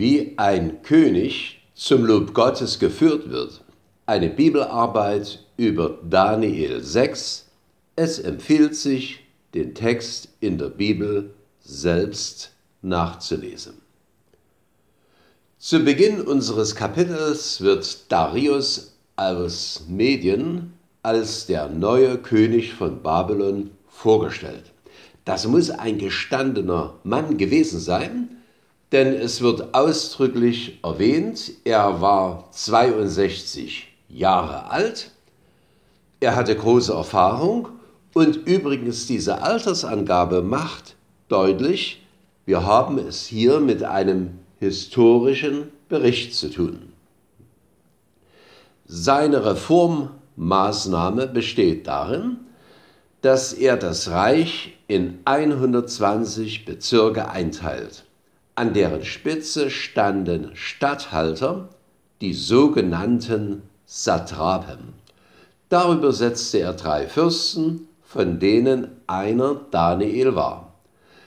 wie ein König zum Lob Gottes geführt wird. Eine Bibelarbeit über Daniel 6. Es empfiehlt sich, den Text in der Bibel selbst nachzulesen. Zu Beginn unseres Kapitels wird Darius aus Medien als der neue König von Babylon vorgestellt. Das muss ein gestandener Mann gewesen sein, denn es wird ausdrücklich erwähnt, er war 62 Jahre alt, er hatte große Erfahrung und übrigens diese Altersangabe macht deutlich, wir haben es hier mit einem historischen Bericht zu tun. Seine Reformmaßnahme besteht darin, dass er das Reich in 120 Bezirke einteilt. An deren Spitze standen Statthalter, die sogenannten Satrapen. Darüber setzte er drei Fürsten, von denen einer Daniel war.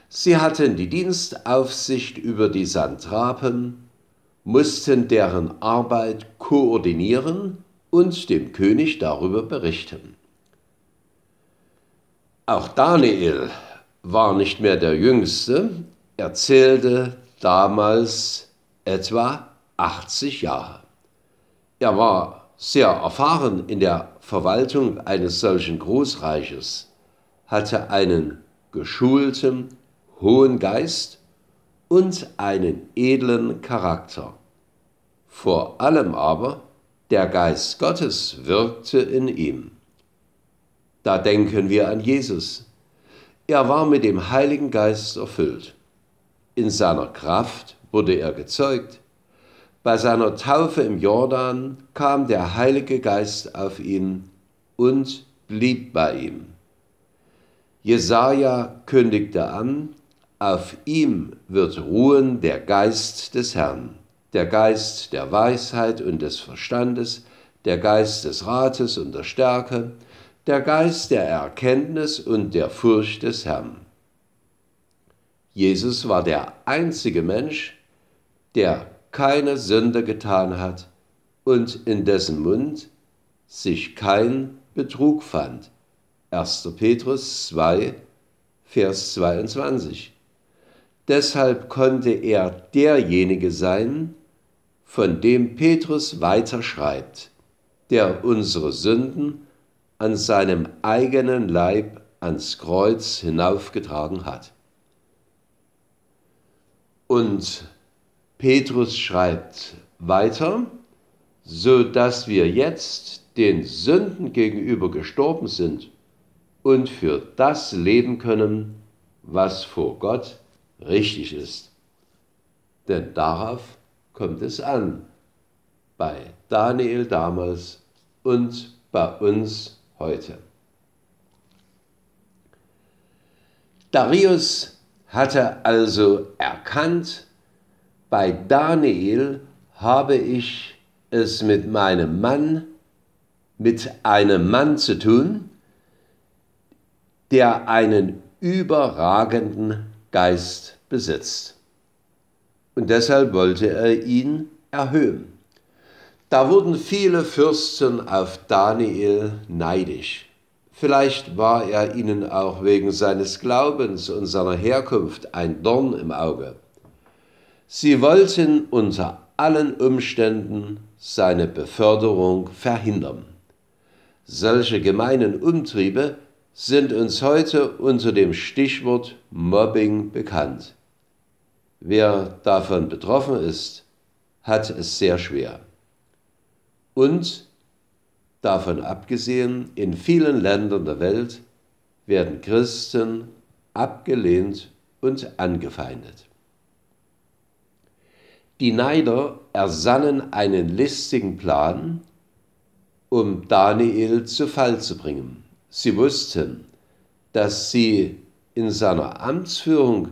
Sie hatten die Dienstaufsicht über die Satrapen, mussten deren Arbeit koordinieren und dem König darüber berichten. Auch Daniel war nicht mehr der Jüngste, er zählte damals etwa 80 Jahre. Er war sehr erfahren in der Verwaltung eines solchen Großreiches, hatte einen geschulten, hohen Geist und einen edlen Charakter. Vor allem aber der Geist Gottes wirkte in ihm. Da denken wir an Jesus. Er war mit dem Heiligen Geist erfüllt. In seiner Kraft wurde er gezeugt. Bei seiner Taufe im Jordan kam der Heilige Geist auf ihn und blieb bei ihm. Jesaja kündigte an, auf ihm wird ruhen der Geist des Herrn, der Geist der Weisheit und des Verstandes, der Geist des Rates und der Stärke, der Geist der Erkenntnis und der Furcht des Herrn. Jesus war der einzige Mensch, der keine Sünde getan hat und in dessen Mund sich kein Betrug fand. 1. Petrus 2, Vers 22. Deshalb konnte er derjenige sein, von dem Petrus weiter schreibt, der unsere Sünden an seinem eigenen Leib ans Kreuz hinaufgetragen hat. Und Petrus schreibt weiter, so dass wir jetzt den Sünden gegenüber gestorben sind und für das leben können, was vor Gott richtig ist. Denn darauf kommt es an, bei Daniel damals und bei uns heute. Darius hatte also erkannt, bei Daniel habe ich es mit meinem Mann, mit einem Mann zu tun, der einen überragenden Geist besitzt. Und deshalb wollte er ihn erhöhen. Da wurden viele Fürsten auf Daniel neidisch. Vielleicht war er ihnen auch wegen seines Glaubens und seiner Herkunft ein Dorn im Auge. Sie wollten unter allen Umständen seine Beförderung verhindern. Solche gemeinen Umtriebe sind uns heute unter dem Stichwort Mobbing bekannt. Wer davon betroffen ist, hat es sehr schwer. Und davon abgesehen, in vielen Ländern der Welt werden Christen abgelehnt und angefeindet. Die Neider ersannen einen listigen Plan, um Daniel zu Fall zu bringen. Sie wussten, dass sie in seiner Amtsführung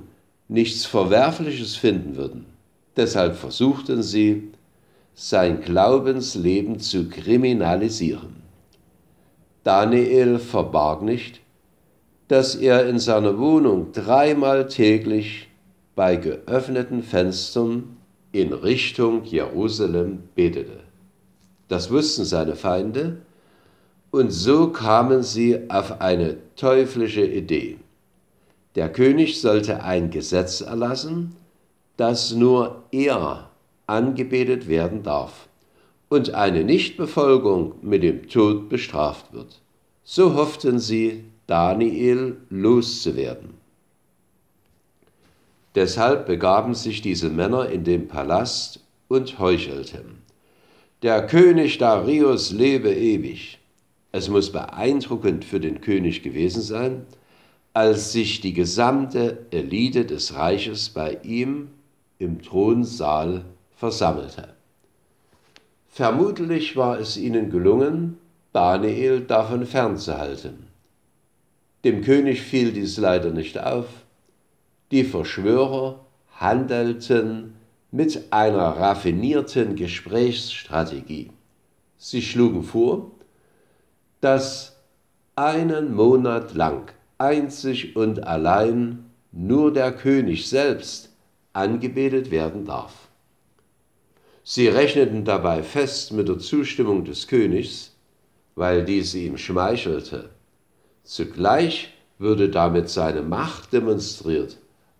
nichts Verwerfliches finden würden. Deshalb versuchten sie, sein Glaubensleben zu kriminalisieren. Daniel verbarg nicht, dass er in seiner Wohnung dreimal täglich bei geöffneten Fenstern in Richtung Jerusalem betete. Das wussten seine Feinde, und so kamen sie auf eine teuflische Idee. Der König sollte ein Gesetz erlassen, dass nur er angebetet werden darf und eine Nichtbefolgung mit dem Tod bestraft wird. So hofften sie, Daniel loszuwerden. Deshalb begaben sich diese Männer in den Palast und heuchelten. Der König Darius lebe ewig. Es muss beeindruckend für den König gewesen sein, als sich die gesamte Elite des Reiches bei ihm im Thronsaal versammelte. Vermutlich war es ihnen gelungen, Daniel davon fernzuhalten. Dem König fiel dies leider nicht auf. Die Verschwörer handelten mit einer raffinierten Gesprächsstrategie. Sie schlugen vor, dass einen Monat lang einzig und allein nur der König selbst angebetet werden darf. Sie rechneten dabei fest mit der Zustimmung des Königs, weil diese ihm schmeichelte. Zugleich würde damit seine Macht demonstriert.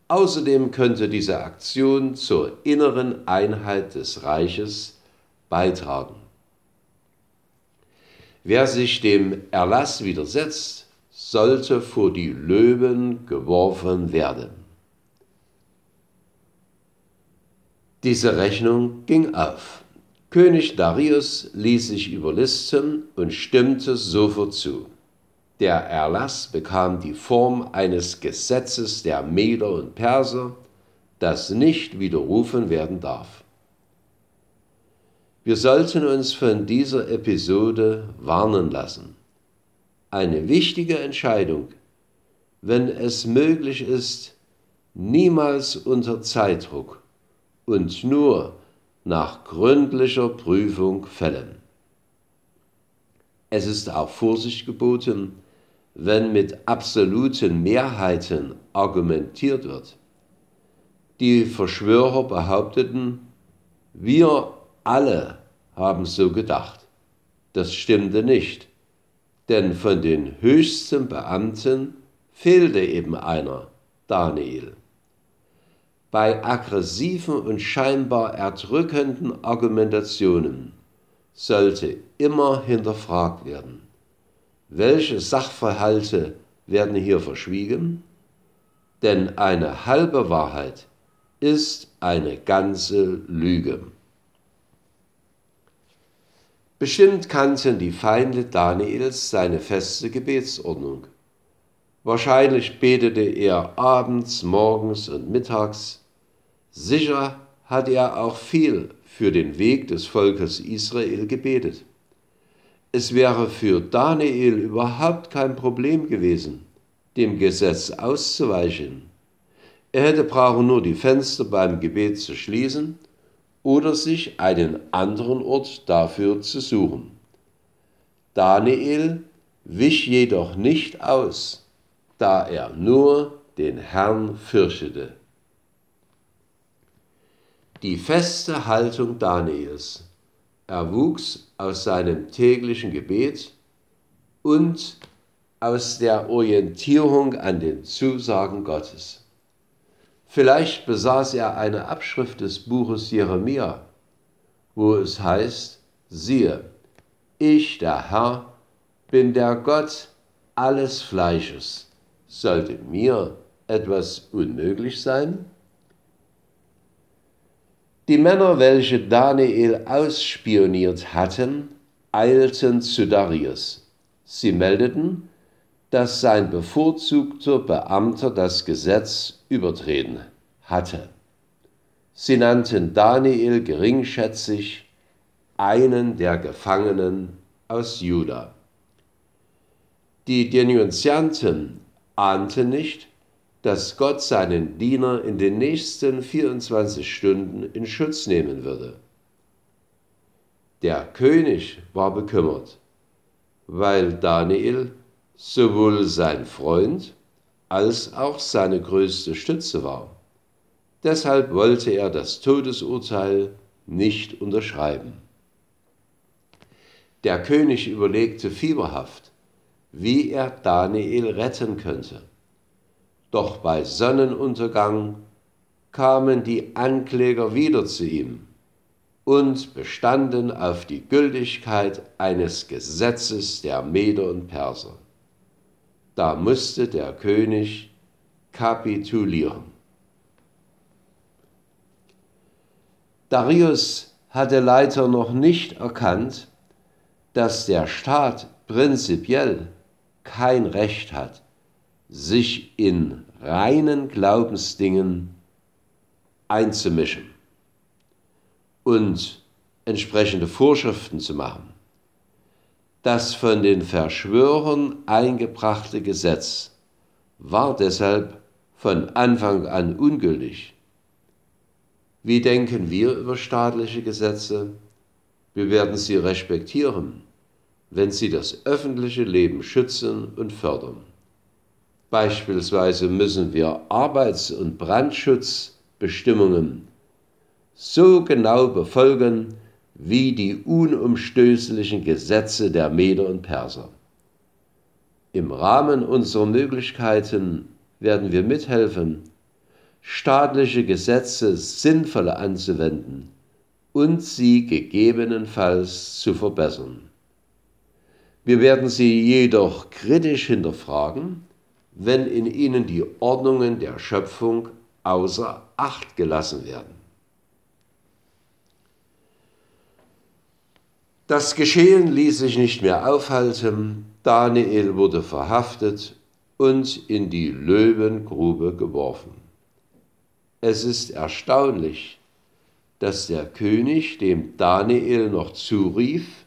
Außerdem könnte diese Aktion zur inneren Einheit des Reiches beitragen. Wer sich dem Erlass widersetzt, sollte vor die Löwen geworfen werden. Diese Rechnung ging auf. König Darius ließ sich überlisten und stimmte sofort zu. Der Erlass bekam die Form eines Gesetzes der Meder und Perser, das nicht widerrufen werden darf. Wir sollten uns von dieser Episode warnen lassen. Eine wichtige Entscheidung, wenn es möglich ist, niemals unter Zeitdruck und nur nach gründlicher Prüfung fällen. Es ist auch Vorsicht geboten, wenn mit absoluten Mehrheiten argumentiert wird. Die Verschwörer behaupteten, wir alle haben so gedacht. Das stimmte nicht, denn von den höchsten Beamten fehlte eben einer, Daniel. Bei aggressiven und scheinbar erdrückenden Argumentationen sollte immer hinterfragt werden. Welche Sachverhalte werden hier verschwiegen? Denn eine halbe Wahrheit ist eine ganze Lüge. Bestimmt kannten die Feinde Daniels seine feste Gebetsordnung. Wahrscheinlich betete er abends, morgens und mittags. Sicher hat er auch viel für den Weg des Volkes Israel gebetet. Es wäre für Daniel überhaupt kein Problem gewesen, dem Gesetz auszuweichen. Er hätte brauchen nur die Fenster beim Gebet zu schließen oder sich einen anderen Ort dafür zu suchen. Daniel wich jedoch nicht aus, da er nur den Herrn fürchtete. Die feste Haltung Daniels erwuchs aus seinem täglichen Gebet und aus der Orientierung an den Zusagen Gottes. Vielleicht besaß er eine Abschrift des Buches Jeremia, wo es heißt, siehe, ich, der Herr, bin der Gott alles Fleisches. Sollte mir etwas unmöglich sein? Die Männer, welche Daniel ausspioniert hatten, eilten zu Darius. Sie meldeten, dass sein bevorzugter Beamter das Gesetz übertreten hatte. Sie nannten Daniel geringschätzig einen der Gefangenen aus Juda. Die Denunzianten ahnten nicht, dass Gott seinen Diener in den nächsten 24 Stunden in Schutz nehmen würde. Der König war bekümmert, weil Daniel sowohl sein Freund als auch seine größte Stütze war. Deshalb wollte er das Todesurteil nicht unterschreiben. Der König überlegte fieberhaft, wie er Daniel retten könnte. Doch bei Sonnenuntergang kamen die Ankläger wieder zu ihm und bestanden auf die Gültigkeit eines Gesetzes der Meder und Perser. Da musste der König kapitulieren. Darius hatte leider noch nicht erkannt, dass der Staat prinzipiell kein Recht hat, sich in reinen Glaubensdingen einzumischen und entsprechende Vorschriften zu machen. Das von den Verschwörern eingebrachte Gesetz war deshalb von Anfang an ungültig. Wie denken wir über staatliche Gesetze? Wir werden sie respektieren, wenn sie das öffentliche Leben schützen und fördern. Beispielsweise müssen wir Arbeits- und Brandschutzbestimmungen so genau befolgen wie die unumstößlichen Gesetze der Meder und Perser. Im Rahmen unserer Möglichkeiten werden wir mithelfen, staatliche Gesetze sinnvoll anzuwenden und sie gegebenenfalls zu verbessern. Wir werden sie jedoch kritisch hinterfragen, wenn in ihnen die Ordnungen der Schöpfung außer Acht gelassen werden. Das Geschehen ließ sich nicht mehr aufhalten, Daniel wurde verhaftet und in die Löwengrube geworfen. Es ist erstaunlich, dass der König dem Daniel noch zurief,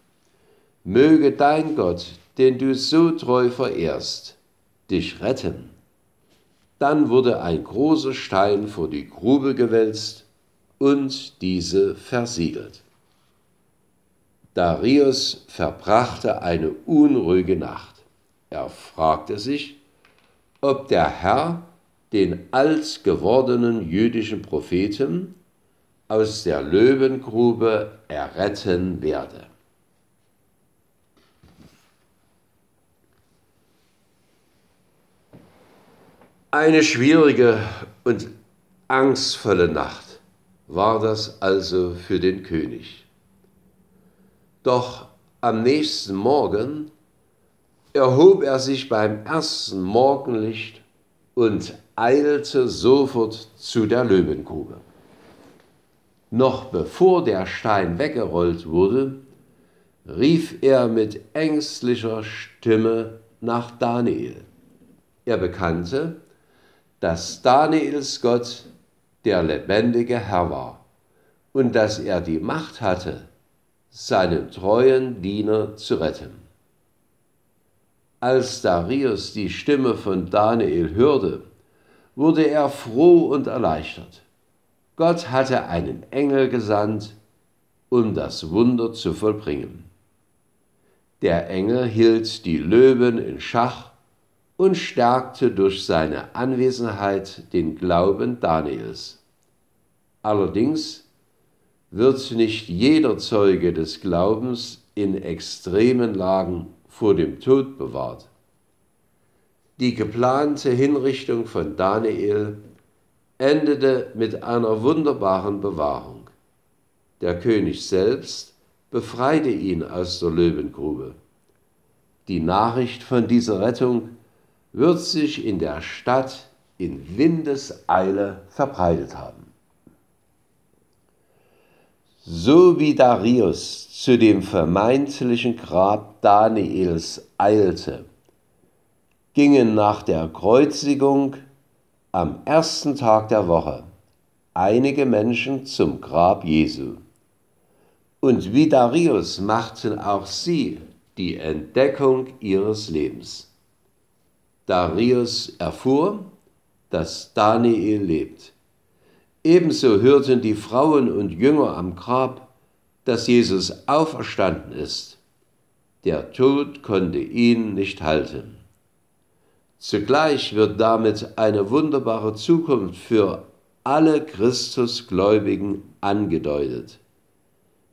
möge dein Gott, den du so treu verehrst, dich retten. Dann wurde ein großer Stein vor die Grube gewälzt und diese versiegelt. Darius verbrachte eine unruhige Nacht. Er fragte sich, ob der Herr den alt gewordenen jüdischen Propheten aus der Löwengrube erretten werde. Eine schwierige und angstvolle Nacht war das also für den König. Doch am nächsten Morgen erhob er sich beim ersten Morgenlicht und eilte sofort zu der Löwengrube. Noch bevor der Stein weggerollt wurde, rief er mit ängstlicher Stimme nach Daniel. Er bekannte, dass Daniels Gott der lebendige Herr war und dass er die Macht hatte, seinen treuen Diener zu retten. Als Darius die Stimme von Daniel hörte, wurde er froh und erleichtert. Gott hatte einen Engel gesandt, um das Wunder zu vollbringen. Der Engel hielt die Löwen in Schach und stärkte durch seine Anwesenheit den Glauben Daniels. Allerdings wird nicht jeder Zeuge des Glaubens in extremen Lagen vor dem Tod bewahrt. Die geplante Hinrichtung von Daniel endete mit einer wunderbaren Bewahrung. Der König selbst befreite ihn aus der Löwengrube. Die Nachricht von dieser Rettung wird sich in der Stadt in Windeseile verbreitet haben. So wie Darius zu dem vermeintlichen Grab Daniels eilte, gingen nach der Kreuzigung am ersten Tag der Woche einige Menschen zum Grab Jesu. Und wie Darius machten auch sie die Entdeckung ihres Lebens. Darius erfuhr, dass Daniel lebt. Ebenso hörten die Frauen und Jünger am Grab, dass Jesus auferstanden ist. Der Tod konnte ihn nicht halten. Zugleich wird damit eine wunderbare Zukunft für alle Christusgläubigen angedeutet.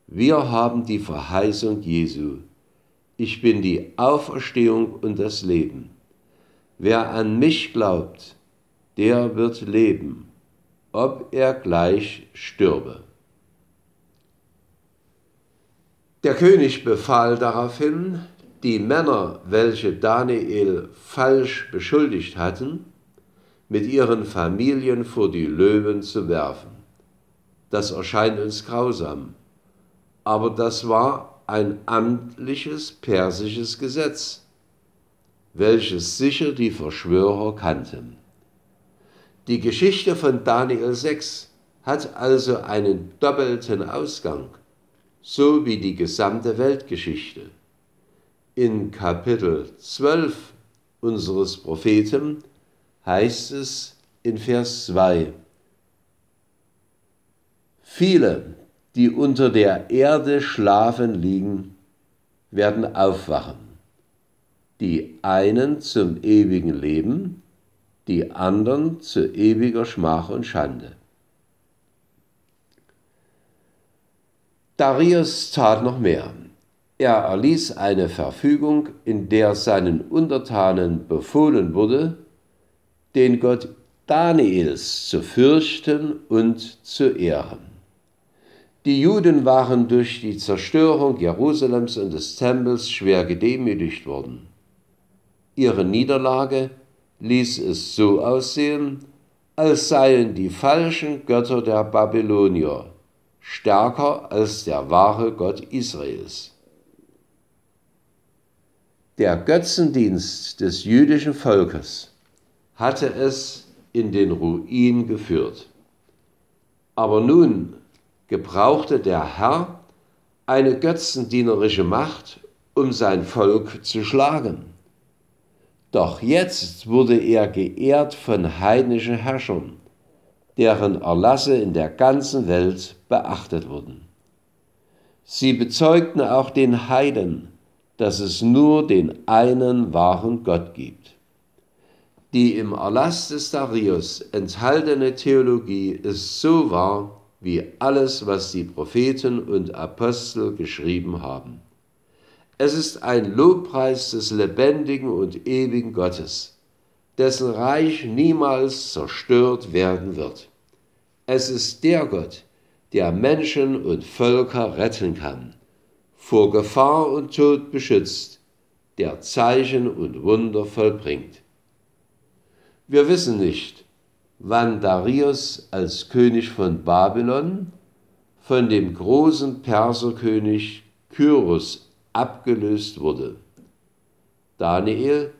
Wir haben die Verheißung Jesu. Ich bin die Auferstehung und das Leben. Wer an mich glaubt, der wird leben, ob er gleich stürbe. Der König befahl daraufhin, die Männer, welche Daniel falsch beschuldigt hatten, mit ihren Familien vor die Löwen zu werfen. Das erscheint uns grausam, aber das war ein amtliches persisches Gesetz, welches sicher die Verschwörer kannten. Die Geschichte von Daniel 6 hat also einen doppelten Ausgang, so wie die gesamte Weltgeschichte. In Kapitel 12 unseres Propheten heißt es in Vers 2, Viele, die unter der Erde schlafen liegen, werden aufwachen. Die einen zum ewigen Leben, die anderen zu ewiger Schmach und Schande. Darius tat noch mehr. Er erließ eine Verfügung, in der seinen Untertanen befohlen wurde, den Gott Daniels zu fürchten und zu ehren. Die Juden waren durch die Zerstörung Jerusalems und des Tempels schwer gedemütigt worden. Ihre Niederlage ließ es so aussehen, als seien die falschen Götter der Babylonier stärker als der wahre Gott Israels. Der Götzendienst des jüdischen Volkes hatte es in den Ruin geführt. Aber nun gebrauchte der Herr eine götzendienerische Macht, um sein Volk zu schlagen. Doch jetzt wurde er geehrt von heidnischen Herrschern, deren Erlasse in der ganzen Welt beachtet wurden. Sie bezeugten auch den Heiden, dass es nur den einen wahren Gott gibt. Die im Erlass des Darius enthaltene Theologie ist so wahr wie alles, was die Propheten und Apostel geschrieben haben. Es ist ein Lobpreis des lebendigen und ewigen Gottes, dessen Reich niemals zerstört werden wird. Es ist der Gott, der Menschen und Völker retten kann vor Gefahr und Tod beschützt, der Zeichen und Wunder vollbringt. Wir wissen nicht, wann Darius als König von Babylon von dem großen Perserkönig Kyros abgelöst wurde. Daniel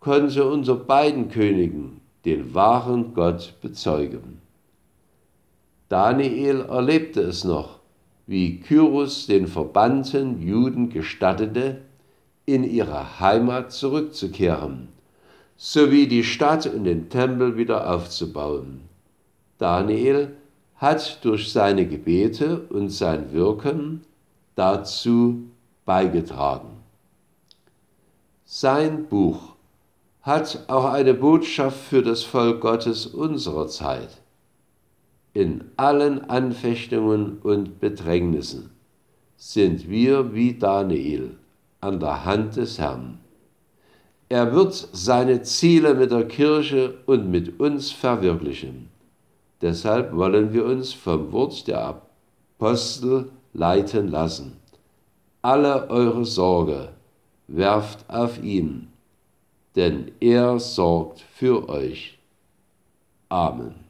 konnte unter beiden Königen den wahren Gott bezeugen. Daniel erlebte es noch, wie Kyros den verbannten Juden gestattete, in ihre Heimat zurückzukehren, sowie die Stadt und den Tempel wieder aufzubauen. Daniel hat durch seine Gebete und sein Wirken dazu beigetragen. Sein Buch hat auch eine Botschaft für das Volk Gottes unserer Zeit in allen Anfechtungen und Bedrängnissen sind wir wie Daniel an der Hand des Herrn. Er wird seine Ziele mit der Kirche und mit uns verwirklichen. Deshalb wollen wir uns vom Wort der Apostel leiten lassen. Alle eure Sorge werft auf ihn, denn er sorgt für euch. Amen.